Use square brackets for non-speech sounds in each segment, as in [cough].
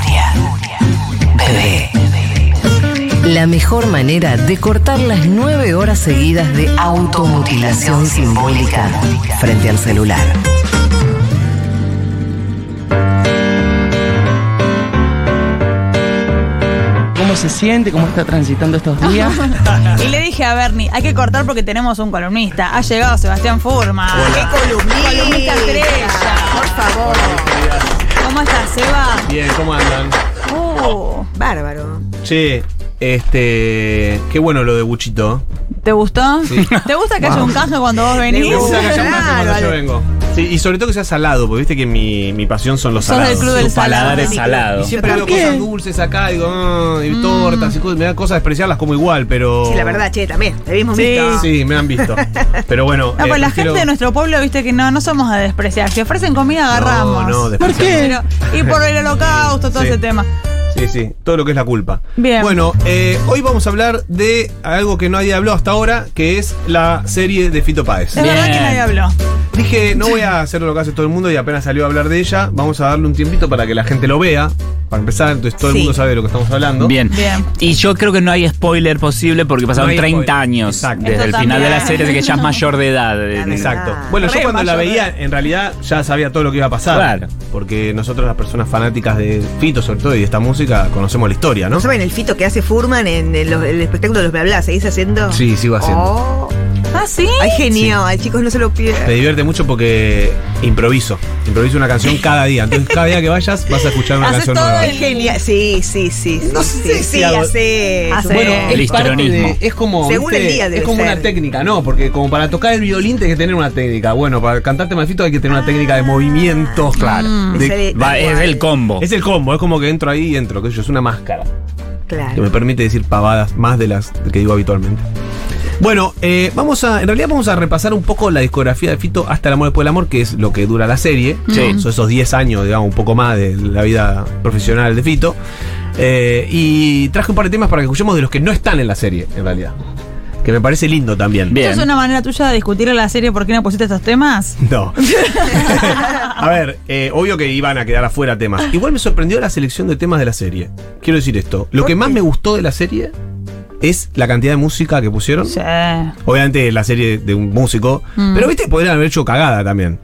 Nuria. Bebé. La mejor manera de cortar las nueve horas seguidas de automutilación simbólica frente al celular. ¿Cómo se siente? ¿Cómo está transitando estos días? [laughs] Y le dije a Bernie, hay que cortar porque tenemos un columnista. Ha llegado Sebastián Furma. ¡Qué columnista! Columnista estrella. Por favor. ¿Cómo estás, Seba? Bien, ¿cómo andan? Uh, Bárbaro. Che, este. Qué bueno lo de Buchito. ¿Te gustó? Sí. ¿Te gusta que haya un canje cuando vos venís? Me gusta. Que haya un Claro, cuando yo vengo. Sí, y sobre todo que sea salado, porque viste que mi, mi pasión son los Sos del salados. club del paladar es salado. Y siempre veo ¿Por qué? cosas dulces acá, digo, ah, y tortas y cosas, me da cosas despreciadas, las como igual, pero. Sí, la verdad, che, también. Te habíamos Sí. visto. Sí, me han visto. [laughs] Pero bueno. No, eh, pues la prefiero- gente de nuestro pueblo, viste que no, no somos de despreciar. Si ofrecen comida, agarramos. No, no, ¿Por qué? Pero- y por el holocausto, todo [laughs] Sí. ese tema. Sí, sí, todo lo que es la culpa. Bien. Bueno, eh, hoy vamos a hablar de algo que nadie habló hasta ahora, que es la serie de Fito Páez. Es verdad Bien. que nadie habló. Dije, no voy a hacer lo que hace todo el mundo y apenas salió a hablar de ella, vamos a darle un tiempito para que la gente lo vea. Para empezar, entonces todo el Sí. mundo sabe de lo que estamos hablando. Bien. Bien. Y yo creo que no hay spoiler posible porque pasaron No hay 30 spoiler. años Exacto. desde Eso el final de la también. serie, así que ya es mayor de edad. Exacto. Ah. Bueno, yo Re cuando la mayor, veía, en realidad ya sabía todo lo que iba a pasar. Claro. Porque nosotros, las personas fanáticas de Fito, sobre todo, y de esta música, conocemos la historia, ¿no? ¿Saben el fito que hace Furman en el, el espectáculo de los bla bla? ¿Seguís haciendo? Sí, sigo haciendo. Oh. Ah, sí. Ay, genial. Chicos, no se lo Me pierdan. divierte mucho porque improviso. Improviso una canción [laughs] cada día. Entonces, cada día que vayas vas a escuchar una Haces canción todo nueva. el- Es genial. Sí, sí, sí. sí No sí, sé sí, si hago- hace. Hace- Bueno, El es parte histrionismo. de- es como. Según ¿viste? el día debe Es como ser. una técnica, ¿no? Porque como para tocar el violín tienes que tener una técnica. Bueno, para cantarte Mafito hay que tener una técnica de movimientos. Claro. De- Va, es el combo. es el combo, es como que entro ahí y entro, qué sé yo, es una máscara. que Claro. me permite decir pavadas más de las que digo habitualmente. Bueno, eh, vamos a, en realidad vamos a repasar un poco la discografía de Fito hasta el amor después del amor, que es lo que dura la serie. Sí. Son esos 10 años, digamos, un poco más de la vida profesional de Fito. Eh, y traje un par de temas para que escuchemos de los que no están en la serie, en realidad. Que me parece lindo también. Bien. ¿Eso es una manera tuya de discutir en la serie por qué no pusiste estos temas? No. [laughs] a ver, eh, obvio que iban a quedar afuera temas. Igual me sorprendió la selección de temas de la serie. Quiero decir esto. Lo que más me gustó de la serie es la cantidad de música que pusieron. Sí. Obviamente la serie de un músico. Mm. Pero viste, podrían haber hecho cagada también.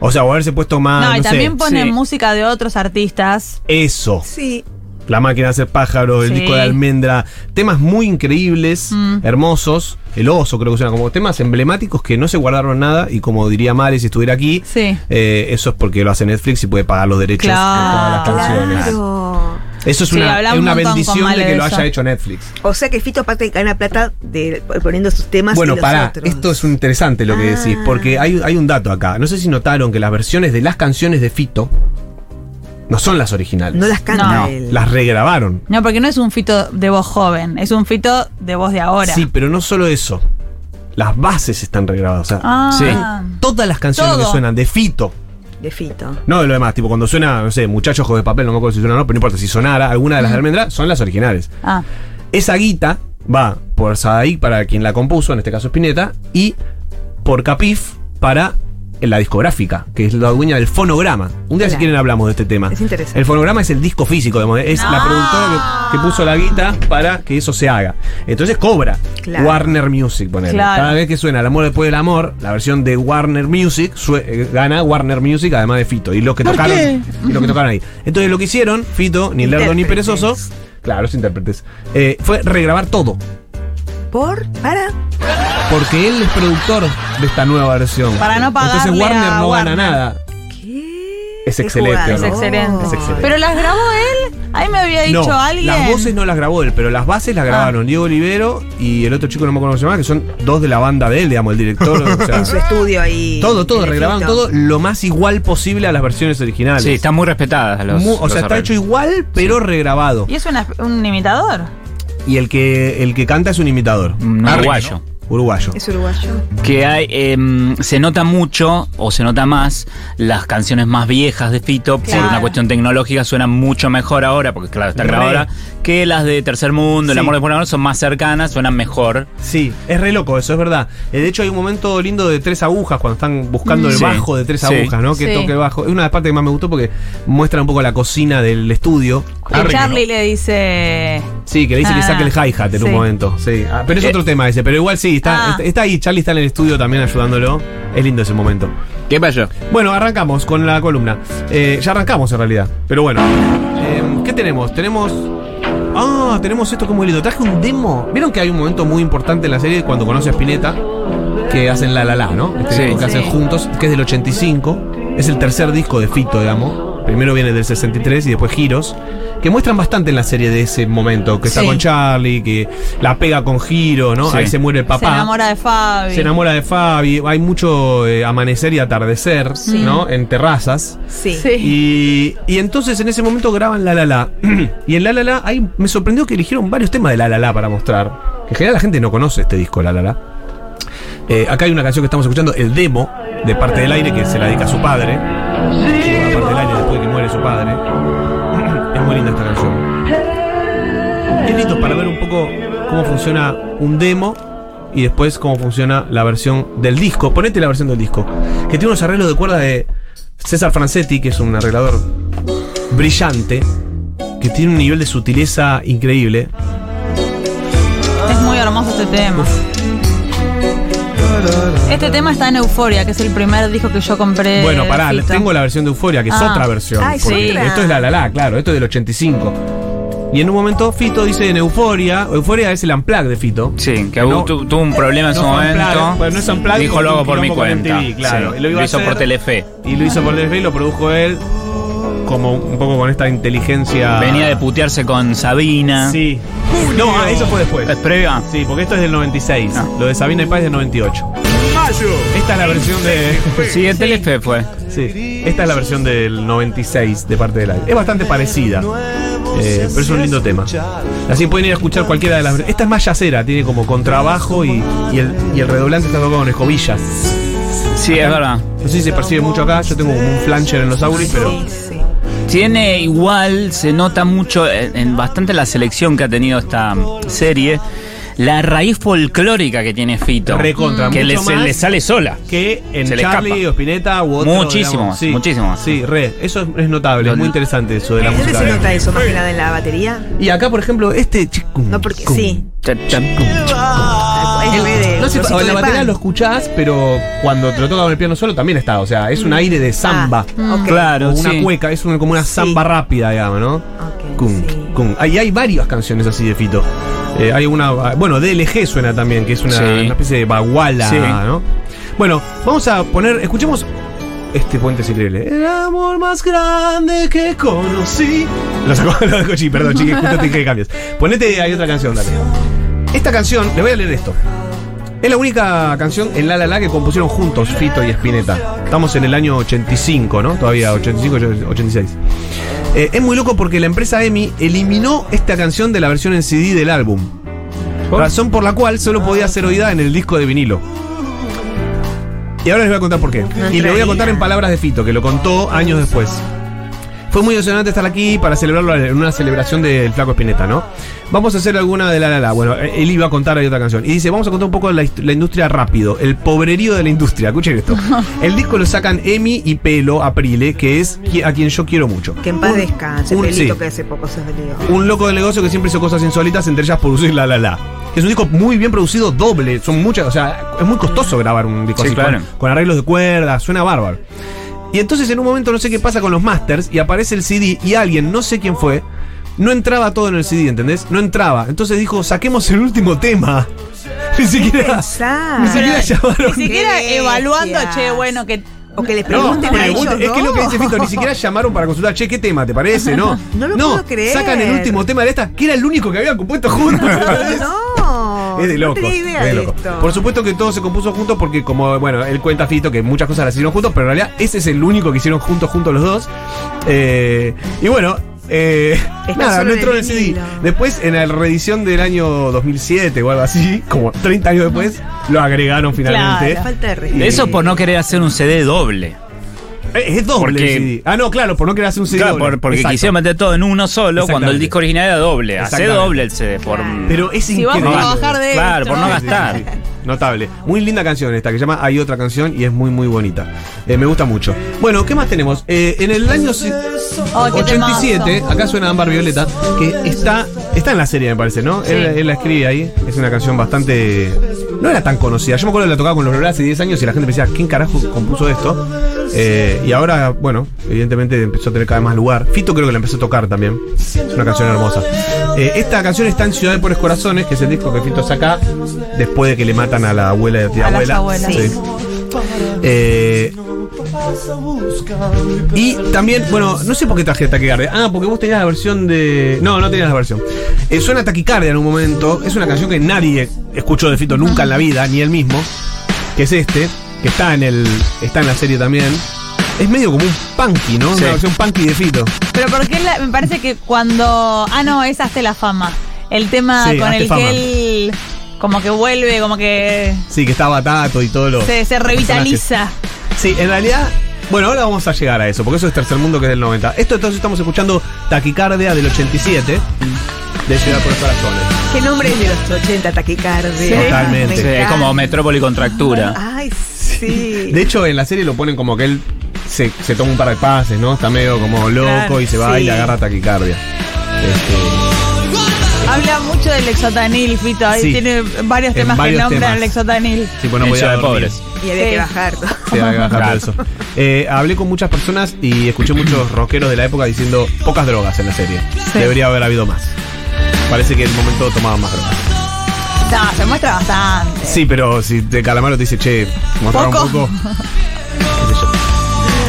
O sea, o haberse puesto más. No, No, y sé, también ponen sí. música de otros artistas. Eso. Sí. La máquina de hacer pájaros, el Sí. disco de almendra. Temas muy increíbles, Mm. hermosos. El oso, creo que suena como temas emblemáticos que no se guardaron nada. Y como diría Mare si estuviera aquí, Sí. eh, eso es porque lo hace Netflix y puede pagar los derechos Claro. de todas las canciones. Claro. Eso es Sí, una, es una un bendición de que de lo haya hecho Netflix. O sea que Fito aparte gana plata de, poniendo sus temas Bueno, y los pará, otros. esto es interesante lo que Ah. decís, porque hay, hay un dato acá. No sé si notaron que las versiones de las canciones de Fito no son las originales. No las canta No. él. Las regrabaron. No, porque no es un fito de voz joven, es un fito de voz de ahora. Sí, pero no solo eso. Las bases están regrabadas. O sea, Ah. todas las canciones Todo. que suenan de Fito, De Fito. no de lo demás, tipo cuando suena, no sé, Muchachos Ojos de Papel, no me acuerdo si suena o no, pero no importa, si sonara alguna de las de Almendra, son las originales. Ah. Esa guita va por Sadaik para quien la compuso, en este caso Spinetta, y por Capif para la discográfica, que es la dueña del fonograma. Un día si quieren hablamos de este tema. Es interesante. El fonograma es el disco físico, es la productora que, que puso la guita para que eso se haga. Entonces cobra Claro. Warner Music, ponele. Claro. Cada vez que suena El amor después del amor, la versión de Warner Music eh, gana Warner Music además de Fito. Y los que tocaron. Y los que tocaron ahí. Entonces lo que hicieron, Fito, ni lerdo ni perezoso, claro, los intérpretes, eh, fue regrabar todo. ¿Por? ¿Para? Porque él es productor de esta nueva versión. Para no pagarle Entonces Warner a no gana nada. ¿Qué? Es Qué excelente. Es ¿no? excelente. Es excelente. Pero las grabó él. Ahí me había dicho no, alguien. las voces no las grabó él, pero las bases las Ah. grabaron Diego Olivero y el otro chico no me acuerdo cómo se llama, que son dos de la banda de él, digamos, el director. o sea, [laughs] En su estudio ahí. todo, todo, regrabaron todo lo más igual posible a las versiones originales. Sí, están muy respetadas los. Mu- o los sea, está arreglos. hecho igual, pero regrabado. ¿Y es una- un imitador? Y el que, el que canta es un imitador. Un Arre, uruguayo. Uruguayo. Es uruguayo. que hay, em, se nota mucho o se nota más las canciones más viejas de Fito por una cuestión tecnológica suenan mucho mejor ahora porque claro está Re. grabada que las de Tercer Mundo, El amor de por son más cercanas, suenan mejor. Sí, es re loco, eso es verdad. Eh, de hecho, hay un momento lindo de tres agujas cuando están buscando el Sí. bajo de tres Sí. agujas, ¿no? Que Sí. toque el bajo. Es una de las partes que más me gustó porque muestra un poco la cocina del estudio. Que Arre, Charlie ¿no? le dice. Sí, que le dice que Ah, saque el hi-hat en un momento. Sí. Ah, pero es Eh. otro tema ese. Pero igual sí, está, Ah. está, está ahí. Charlie está en el estudio también ayudándolo. Es lindo ese momento. ¿Qué pasó? Bueno, arrancamos con la columna. Eh, ya arrancamos en realidad. Pero bueno. Eh, ¿Qué tenemos? Tenemos. Ah, tenemos esto como lindo. Traje un demo. ¿Vieron que hay un momento muy importante en la serie cuando conoce a Spinetta? Que hacen la la la, ¿no? Este Sí. disco que hacen juntos, que es del 85. Es el tercer disco de Fito, digamos. Primero viene del 63 y después Giros. Que muestran bastante en la serie de ese momento. Que está Sí. con Charlie, que la pega con Giro, ¿no? Sí. Ahí se muere el papá. Se enamora de Fabi. Se enamora de Fabi, hay mucho eh, amanecer y atardecer, ¿no? En terrazas. Sí. Sí. Y, y entonces en ese momento graban La La La. [clears throat] y en La La La ahí me sorprendió que eligieron varios temas de La La La para mostrar. Que en general la gente no conoce este disco, La La La. Eh, acá hay una canción que estamos escuchando, el demo de Parte del Aire, que se la dedica a su padre. De su padre. [clears throat] Es muy linda esta canción. Es lindo para ver un poco cómo funciona un demo y después cómo funciona la versión del disco. Ponete la versión del disco. Que tiene unos arreglos de cuerda de César Francetti, que es un arreglador brillante, que tiene un nivel de sutileza increíble. Es muy hermoso este tema. Este tema está en Euforia, que es el primer disco que yo compré. Bueno, pará, Fito. tengo la versión de Euforia, que es Ah. otra versión. Ay, porque sí. Esto es la la la, claro, esto es del 85. Y en un momento Fito dice en Euforia, Euforia es el unplug de Fito. Sí, que No- tu- tuvo un problema en su no fue momento. unplugged, bueno, no es unplugged, Dijo lo hago por mi quilombo con cuenta. MTV, claro. Sí, Y lo iba lo a hizo hacer. por Telefe. Y lo hizo por Telefe y lo produjo él como un poco con esta inteligencia. Venía de putearse con Sabina. Sí. No, ah, eso fue después. ¿Es previa? Sí, porque esto es del 96. Ah. Lo de Sabina y Paz es del 98. Esta es la versión de. Sí, en Telefe fue. Sí, esta es la versión del 96 de parte del aire. Es bastante parecida. eh, pero es un lindo tema. Así pueden ir a escuchar cualquiera de las. Esta es más yacera, tiene como contrabajo y, y el, y el redoblante está tocado con escobillas. Sí, es verdad. No sé si se percibe mucho acá. Yo tengo como un flancher en los auris, pero. Tiene igual, se nota mucho en, en bastante la selección que ha tenido esta serie, la raíz folclórica que tiene Fito. Recontra, que le, se más le sale sola. que en Se Charlie o Spinetta u otro. Muchísimo digamos. más, Sí, muchísimo más. Sí, re. Eso es, es notable, es muy interesante eso de la ¿Dónde música. se de- nota eso más que nada en la batería? Y acá, por ejemplo, este. No, porque sí. De No sé, en la de batería lo escuchás, pero cuando te lo toca con el piano solo también está. O sea, es un aire de samba. Ah, ok. Claro, o una sí. cueca, es una- como una Sí. samba rápida, digamos, ¿no? Ok, Cum, sí. cum. Ahí hay varias canciones así de Fito. Eh, hay una. Bueno, DLG suena también, que es una, Sí. una especie de baguala, Sí. ¿no? Bueno, vamos a poner. Escuchemos. Este puente es increíble. El amor más grande que conocí. Lo sacó, [laughs] lo dejó Chi, perdón, Chi, que justo te dije que cambies. Ponete, hay otra canción, dale. Esta canción, le voy a leer esto. Es la única canción en La La La que compusieron juntos Fito y Spinetta. Estamos en el año 85, ¿no? Todavía 85, 86. Eh, es muy loco porque la empresa EMI eliminó esta canción de la versión en CD del álbum. Razón por la cual solo podía ser oída en el disco de vinilo. Y ahora les voy a contar por qué. No y le voy a contar en palabras de Fito, que lo contó años después. Fue muy emocionante estar aquí para celebrarlo en una celebración del Flaco Espineta, ¿no? Vamos a hacer alguna de la la la. Bueno, él iba a contar ahí otra canción. Y dice, vamos a contar un poco de la, la industria rápido, el pobrerío de la industria. Escuchen esto. [laughs] El disco lo sacan Emi y Pelo Aprile, que es a quien yo quiero mucho. Que en paz Un- descanse, un- pelito sí. que hace poco se salió. Un loco del negocio que siempre hizo cosas insólitas, entre ellas producir La La La. Es un disco muy bien producido, doble. Son muchas, o sea, es muy costoso grabar un disco Sí, así, claro. con, con arreglos de cuerda, suena bárbaro. Y entonces en un momento no sé qué pasa con los masters y aparece el CD y alguien, no sé quién fue, no entraba todo en el CD, ¿entendés? No entraba. Entonces dijo, saquemos el último tema. [laughs] Ni siquiera, pensás? ni siquiera llamaron. Ni siquiera evaluando, che, bueno, que. O que les No, pregunten a pregunta- ellos es que es lo que dice dos. Fito, ni siquiera llamaron para consultar, che, ¿qué tema te parece? No, [laughs] No lo puedo creer. Sacan el último tema de esta, que era el único que habían compuesto juntos. [laughs] No, Es de no idea es de esto. Por supuesto que todo se compuso juntos porque, como, bueno, él cuenta Fito que muchas cosas las hicieron juntos, pero en realidad ese es el único que hicieron juntos, juntos los dos. Eh, y bueno, eh, nada, no en entró en el CD. vinilo. Después, en la reedición del año 2007 o algo así, [laughs] como 30 años después, lo agregaron finalmente. Claro. Falta de respeto. Eso por no querer hacer un CD doble. Eh, Es doble Porque- el CD. Ah, no, claro, por no querer hacer un CD. Claro, doble. por- porque Exacto. quisieron meter todo en uno solo cuando el disco original era doble. Hace doble el CD. Por, Pero es Si vas a increíble. trabajar de Claro, esto. por no sí, gastar. sí, sí. Notable. Muy linda canción esta, que se llama Hay otra canción y es muy, muy bonita. Eh, me gusta mucho. Bueno, ¿qué más tenemos? Eh, en el año Oh, qué 87, temazo. acá suena Ámbar Violeta, que está, está en la serie, me parece, ¿no? Sí. Él, él la escribe ahí. Es una canción bastante. No era tan conocida. Yo me acuerdo que la tocaba con los Lola hace 10 años y la gente pensaba, ¿quién carajo compuso esto? Eh, y ahora, bueno, evidentemente empezó a tener cada vez más lugar. Fito creo que la empezó a tocar también. Es una canción hermosa. Eh, esta canción está en Ciudad de Pobres Corazones, que es el disco que Fito saca después de que le matan a la abuela y a tía A las abuela. Sí. Eh, y también, bueno, no sé por qué traje Taquicardia. Ah, porque vos tenías la versión de. No, no tenías la versión. Eh, suena Taquicardia en un momento. Es una canción que nadie escuchó de Fito nunca en la vida, ni él mismo. Que es este, que está en el. está en la serie también. Es medio como un punky, ¿no? Sí. Una versión punky de Fito. Pero porque la- me parece que cuando. Ah, no, es Hazte la fama. El tema Sí, con el fama. que él. Como que vuelve, como que Sí, que estaba Tato y todo lo. se, se revitaliza. Sí, en realidad. Bueno, ahora vamos a llegar a eso, porque eso es Tercer Mundo que es del 90. Esto entonces estamos escuchando Taquicardia del 87, de Ciudad por los Corazones. ¿Qué nombre es de los 80 taquicardia? Sí. Totalmente. Sí, es como Metrópoli Contractura. Ay, sí. De hecho, en la serie lo ponen como que él se, se toma un par de pases, ¿no? Está medio como loco Claro, y se va sí. y le agarra taquicardia. Este, Del exotanil, Fito. Ahí Sí. tiene varios En temas varios que nombran el exotanil. sí, pues no de. Pobres. Y había Sí. que bajar. Sí, había que bajar todo Claro. eso. Eh, hablé con muchas personas y escuché muchos rockeros de la época diciendo pocas drogas en la serie. Debería haber habido más. Parece que en el momento tomaban más drogas. No, se muestra bastante. Sí, pero si de Calamaro te dice, che, mostrar un Poco. [laughs]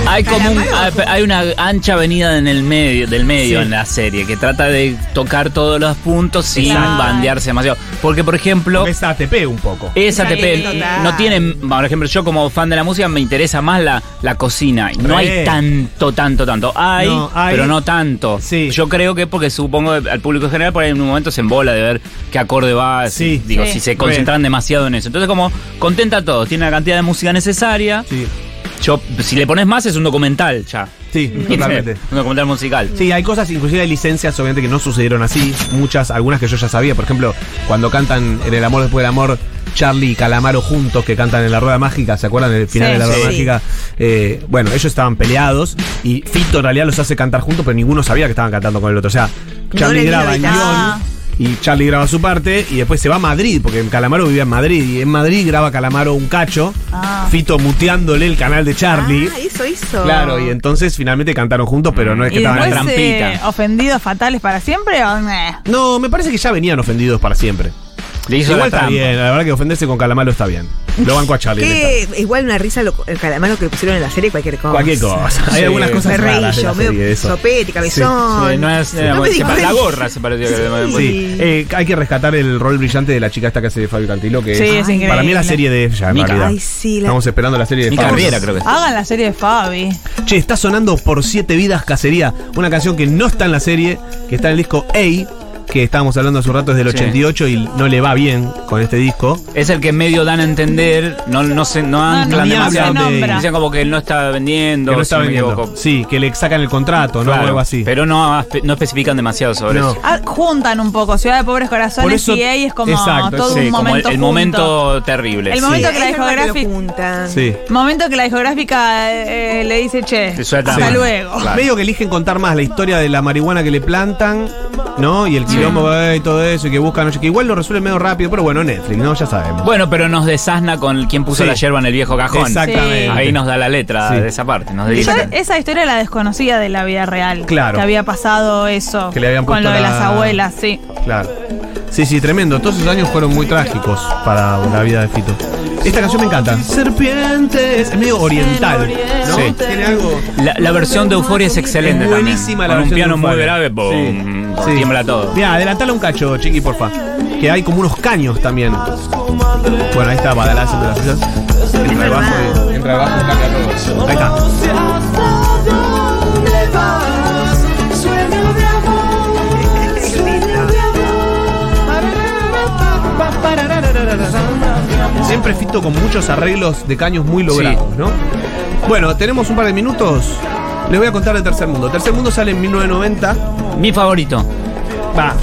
Hay como un- Calamaro. hay hay una ancha avenida en el medio, del medio Sí. en la serie que trata de tocar todos los puntos sin bandearse demasiado. Porque, por ejemplo, Porque es ATP un poco. esa Sí, TP total. no tiene, por ejemplo, yo como fan de la música me interesa más la, la cocina. No Re. hay tanto, tanto, tanto. Hay, No, hay- pero no tanto. Sí. Yo creo que porque supongo al público en general por ahí en un momento se embola de ver qué acorde va. si- Sí. digo, Sí. si se concentran demasiado en eso. Entonces como contenta a todos, tiene la cantidad de música necesaria. Sí, Yo, si le pones más es un documental ya. sí, totalmente. un documental musical. Sí, hay cosas, inclusive hay licencias, obviamente, que no sucedieron así. Muchas, algunas que yo ya sabía. Por ejemplo, cuando cantan en El Amor Después del Amor, Charlie y Calamaro juntos, que cantan en La Rueda Mágica, ¿se acuerdan del final Sí, de La Rueda sí. Mágica? Eh, bueno, ellos estaban peleados y Fito en realidad los hace cantar juntos, pero ninguno sabía que estaban cantando con el otro. O sea, Charlie le graba en dio guion. Y Charlie graba su parte y después se va a Madrid, porque Calamaro vivía en Madrid y en Madrid graba Calamaro un cacho, Ah. Fito muteándole el canal de Charlie. Ah, eso hizo. Claro, y entonces finalmente cantaron juntos, pero no es que ¿Y estaban en trampita. eh, ofendidos fatales para siempre o meh? No, me parece que ya venían ofendidos para siempre. Le hizo Igual la está trampa. bien, la verdad que ofenderse con Calamaro está bien. Lo banco a Charlie. igual una risa lo- el calamaro que pusieron en la serie, cualquier cosa. Cualquier cosa. Hay Sí. algunas cosas Me reí raras de yo, la serie de medio eso. sopete, cabezón. Sí, no es, No me se di pa- la gorra se pareció que Sí. Sí, eh, hay que rescatar el rol brillante de la chica esta que hace de Fabio Cantilo, que Sí, es increíble. para mí es la serie de ella, en Mica. realidad. Ay, sí, la- Estamos esperando la serie de Mi Fabio. carrera creo que es. Hagan la serie de Fabi. Che, está sonando por siete vidas cacería, una canción que no está en la serie, que está en el disco A, que estábamos hablando hace un rato, es del Sí. 88 y no le va bien con este disco. Es el que medio dan a entender, no, no se no No, anclan demasiado. Dicen como que él no está vendiendo, Que no está si vendiendo. Sí, que le sacan el contrato, ¿no? O algo así. Pero no, no especifican demasiado sobre No. eso. Ah, juntan un poco Ciudad de Pobres Corazones y ahí es como exacto, todo Sí, un como el, momento el momento terrible. El sí. momento que la discográfica- juntan. Sí. Momento que la discográfica eh, le dice, che, hasta luego. Claro. Medio que eligen contar más la historia de la marihuana que le plantan, ¿no? Y el quilombo y todo eso, y que buscan, que igual lo resuelven medio rápido, pero bueno, Netflix, ¿no? Ya sabemos. Bueno, pero nos desasna con quien puso Sí. la yerba en el viejo cajón. Exactamente. Ahí nos da la letra Sí. de esa parte. Nos Yo dice. esa historia la desconocía de la vida real. Claro. Que había pasado eso. Que le habían con puesto lo de la- las abuelas, sí. Claro. Sí, sí, tremendo. Todos esos años fueron muy trágicos para la vida de Fito. Esta canción me encanta. Serpientes. Es medio oriental. ¿no? Sí. Tiene algo. La, la versión de Euforia es excelente. Es buenísima la también. Con un piano de muy Euphoria. grave, boom, sí. tiembla todo. Mira, adelantala un cacho, chiqui, porfa. Que hay como unos caños también. Bueno, ahí está, Badalá haciendo las suyas. Entra abajo, entra abajo, cambia todo. Ahí está. Siempre fito con muchos arreglos de caños muy logrados, ¿no? Bueno, tenemos un par de minutos. Les voy a contar de Tercer Mundo. Tercer Mundo sale en 1990. Mi favorito. Va,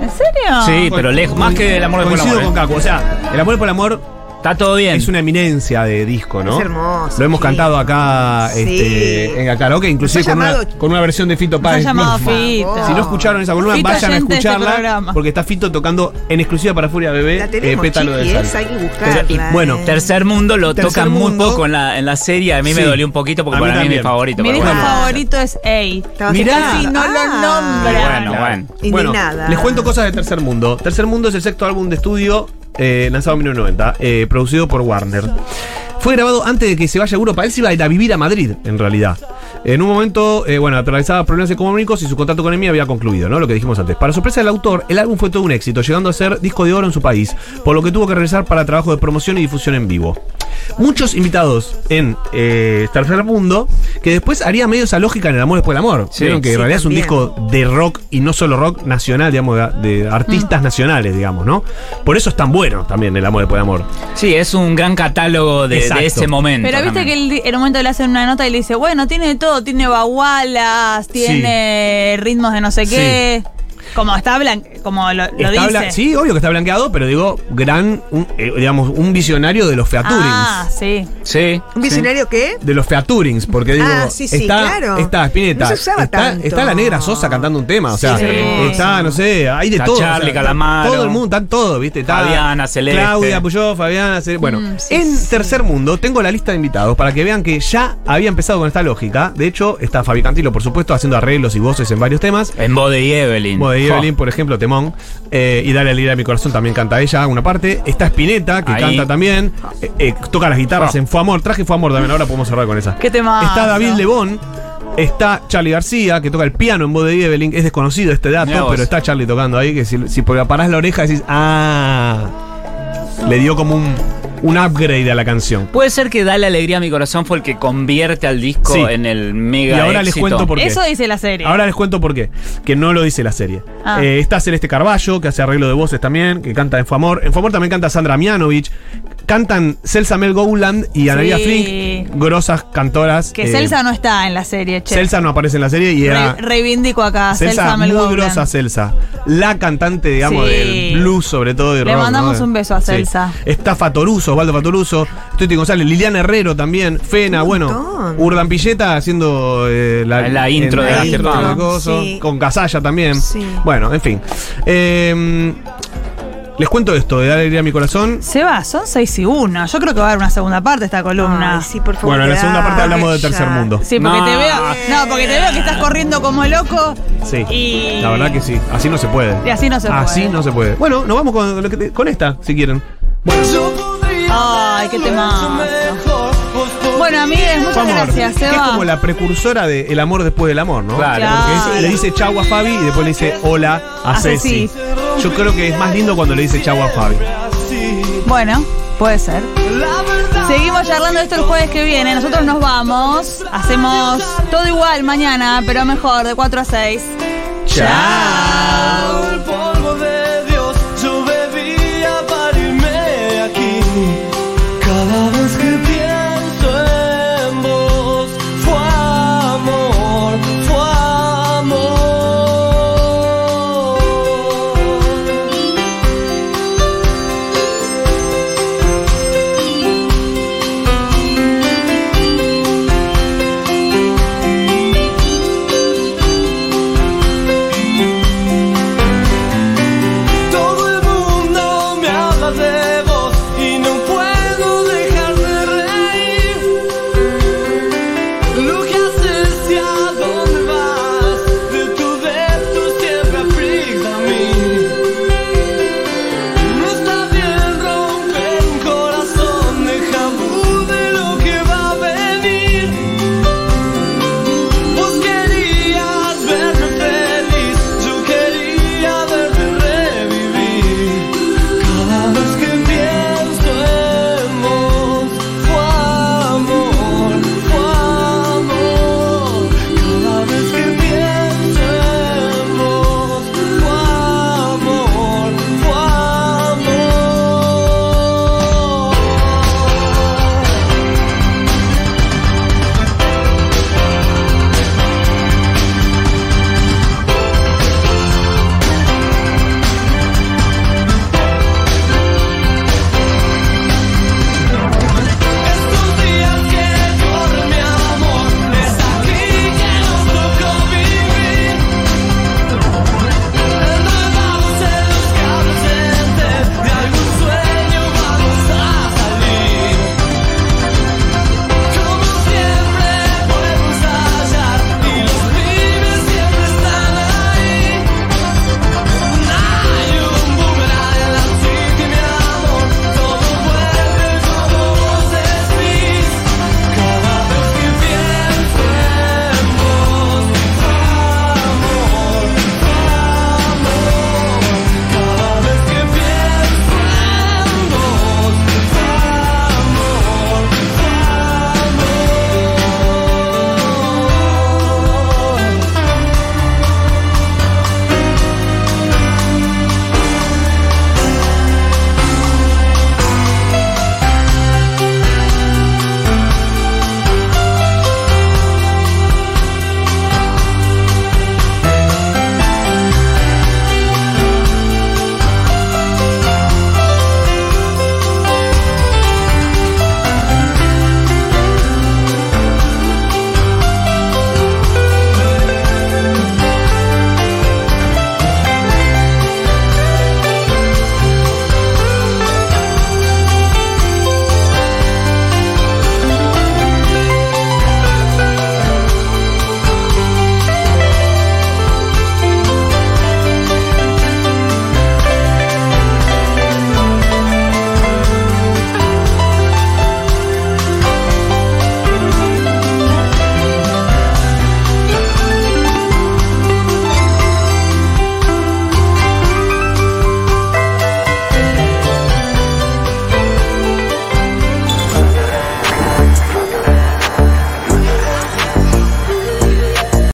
¿En serio? Sí, pero lejos, más que el amor por el coincido amor. con ¿eh? Caco. O sea, el amor por el amor Está todo bien. es una eminencia de disco, ¿no? Es hermoso, Lo hemos sí. cantado acá Sí. este, en el karaoke, inclusive con una, llamado- con una versión de Fito Páez. llamado No, Fito. Si no escucharon esa columna, Fito vayan a de este escucharla. porque está Fito tocando en exclusiva para Furia Bebé La eh, tenemos, Pétalo de chiquis, Sal. hay que buscarla. Y, bueno, eh. Tercer Mundo lo Tercer tocan muy Mundo. poco en la, en la serie. A mí me dolió un poquito porque A para mí es mi favorito. Mi disco bueno. favorito es Ey. Estaba Mirá. casi no Ah. lo nombra. Bueno, bueno. Bueno, Indignada. les cuento cosas de Tercer Mundo. Tercer Mundo es el sexto álbum de estudio eh, lanzado en 1990, eh, producido por Warner. Fue grabado antes de que se vaya a Europa. Él se iba a ir a vivir a Madrid, en realidad. En un momento, eh, bueno, atravesaba problemas económicos y su contrato con EMI había concluido, ¿no? Lo que dijimos antes. Para sorpresa del autor, el álbum fue todo un éxito, llegando a ser disco de oro en su país, por lo que tuvo que regresar para trabajo de promoción y difusión en vivo. Muchos invitados en eh, Tercer Mundo, que después haría medio esa lógica en El Amor Después del Amor. Sí. Vieron que en Sí, realidad es un disco de rock y no solo rock nacional, digamos, de, de artistas nacionales, digamos, ¿no? Por eso es tan bueno también El Amor Después del Amor. Sí, es un gran catálogo de, ese momento. Pero viste también. que él, en un momento le hacen una nota y le dice, bueno, tiene todo, tiene bagualas, tiene ritmos de no sé qué. Como está blan como lo, lo Está dice. sí, obvio que está blanqueado, pero digo, gran, un, eh, digamos, un visionario de los featurings. Ah, sí. Sí. ¿Un visionario qué? De los featurings, porque digo, Ah, sí, sí, está, claro. está Spinetta, No se usaba está, tanto. está la negra Sosa cantando un tema, o sea, Sí. está, no sé, hay de Está todo. Charlie o sea, Calamaro. Todo el mundo, están todos, ¿viste? Está Fabiana, Celeste. Claudia Puyó, Fabiana, Celeste. Bueno, Mm, sí, en sí. tercer mundo tengo la lista de invitados para que vean que ya había empezado con esta lógica. De hecho, está Fabi Cantilo, por supuesto, haciendo arreglos y voces en varios temas. En Bode y Evelyn. Como de. Evelyn, por ejemplo, Temón. Eh, y Dale alegría a mi corazón también canta ella, una parte. Está Spinetta, que Ahí. canta también. Eh, eh, toca las guitarras Oh. en Fue Amor. Traje Fue Amor también, ahora podemos cerrar con esa. ¿Qué temazo? Está David Lebón. Está Charlie García, que toca el piano en voz de Evelyn. Es desconocido este dato, pero está Charlie tocando ahí. Que si, si parás la oreja decís, ah. Le dio como un, un upgrade a la canción. Puede ser que Dale Alegría a mi corazón fue el que convierte al disco Sí. en el Y mega ahora les cuento por qué. Eso dice la serie. Ahora les cuento por qué. Que no lo dice la serie. Ah. Eh, está Celeste Carballo, que hace arreglo de voces también, que canta en Famor. En Famor también canta Sandra Mianovich. Cantan Celsa Mel Gowland y Analia Sí. Flink, grosas cantoras. que eh, Celsa no está en la serie, che. Celsa no aparece en la serie y era. Re- reivindico acá, Celsa, Celsa, Mel muy Gowland. grosa Celsa. La cantante, digamos, Sí. del blues, sobre todo. de Le rock, mandamos ¿no? un beso a Sí. Celsa. Está Fatoruso, Osvaldo Fatoruso. Tuti González, Liliana Herrero también. Fena, Un bueno. Urdan Pilleta haciendo eh, la, La intro en de la intro coso. Con Casalla también. Sí. Bueno, en fin. Eh, les cuento esto de Dar alegría a mi corazón. Seba, son 6 y 1. Yo creo que va a haber una segunda parte de esta columna. Ay, sí, por favor. Bueno, en la segunda parte hablamos de tercer mundo. Sí, porque No. te veo. No, porque te veo que estás corriendo como loco. Sí. Y. La verdad que sí. Así no se puede. Y así no se Así puede. no se puede. Bueno, nos vamos con, lo que te- con esta, si quieren. Bueno, Ay, qué temazo. Bueno, amigues, muchas amor. gracias, Que es Seba. como la precursora de El amor después del amor, ¿no? Claro. Porque es- le dice chau a Fabi y después le dice hola a A Ceci. Ceci. Yo creo que es más lindo cuando le dice chau a Fabi. Bueno, puede ser. Seguimos charlando esto el jueves que viene. Nosotros nos vamos. Hacemos todo igual mañana, pero mejor, de 4 a 6. Chao.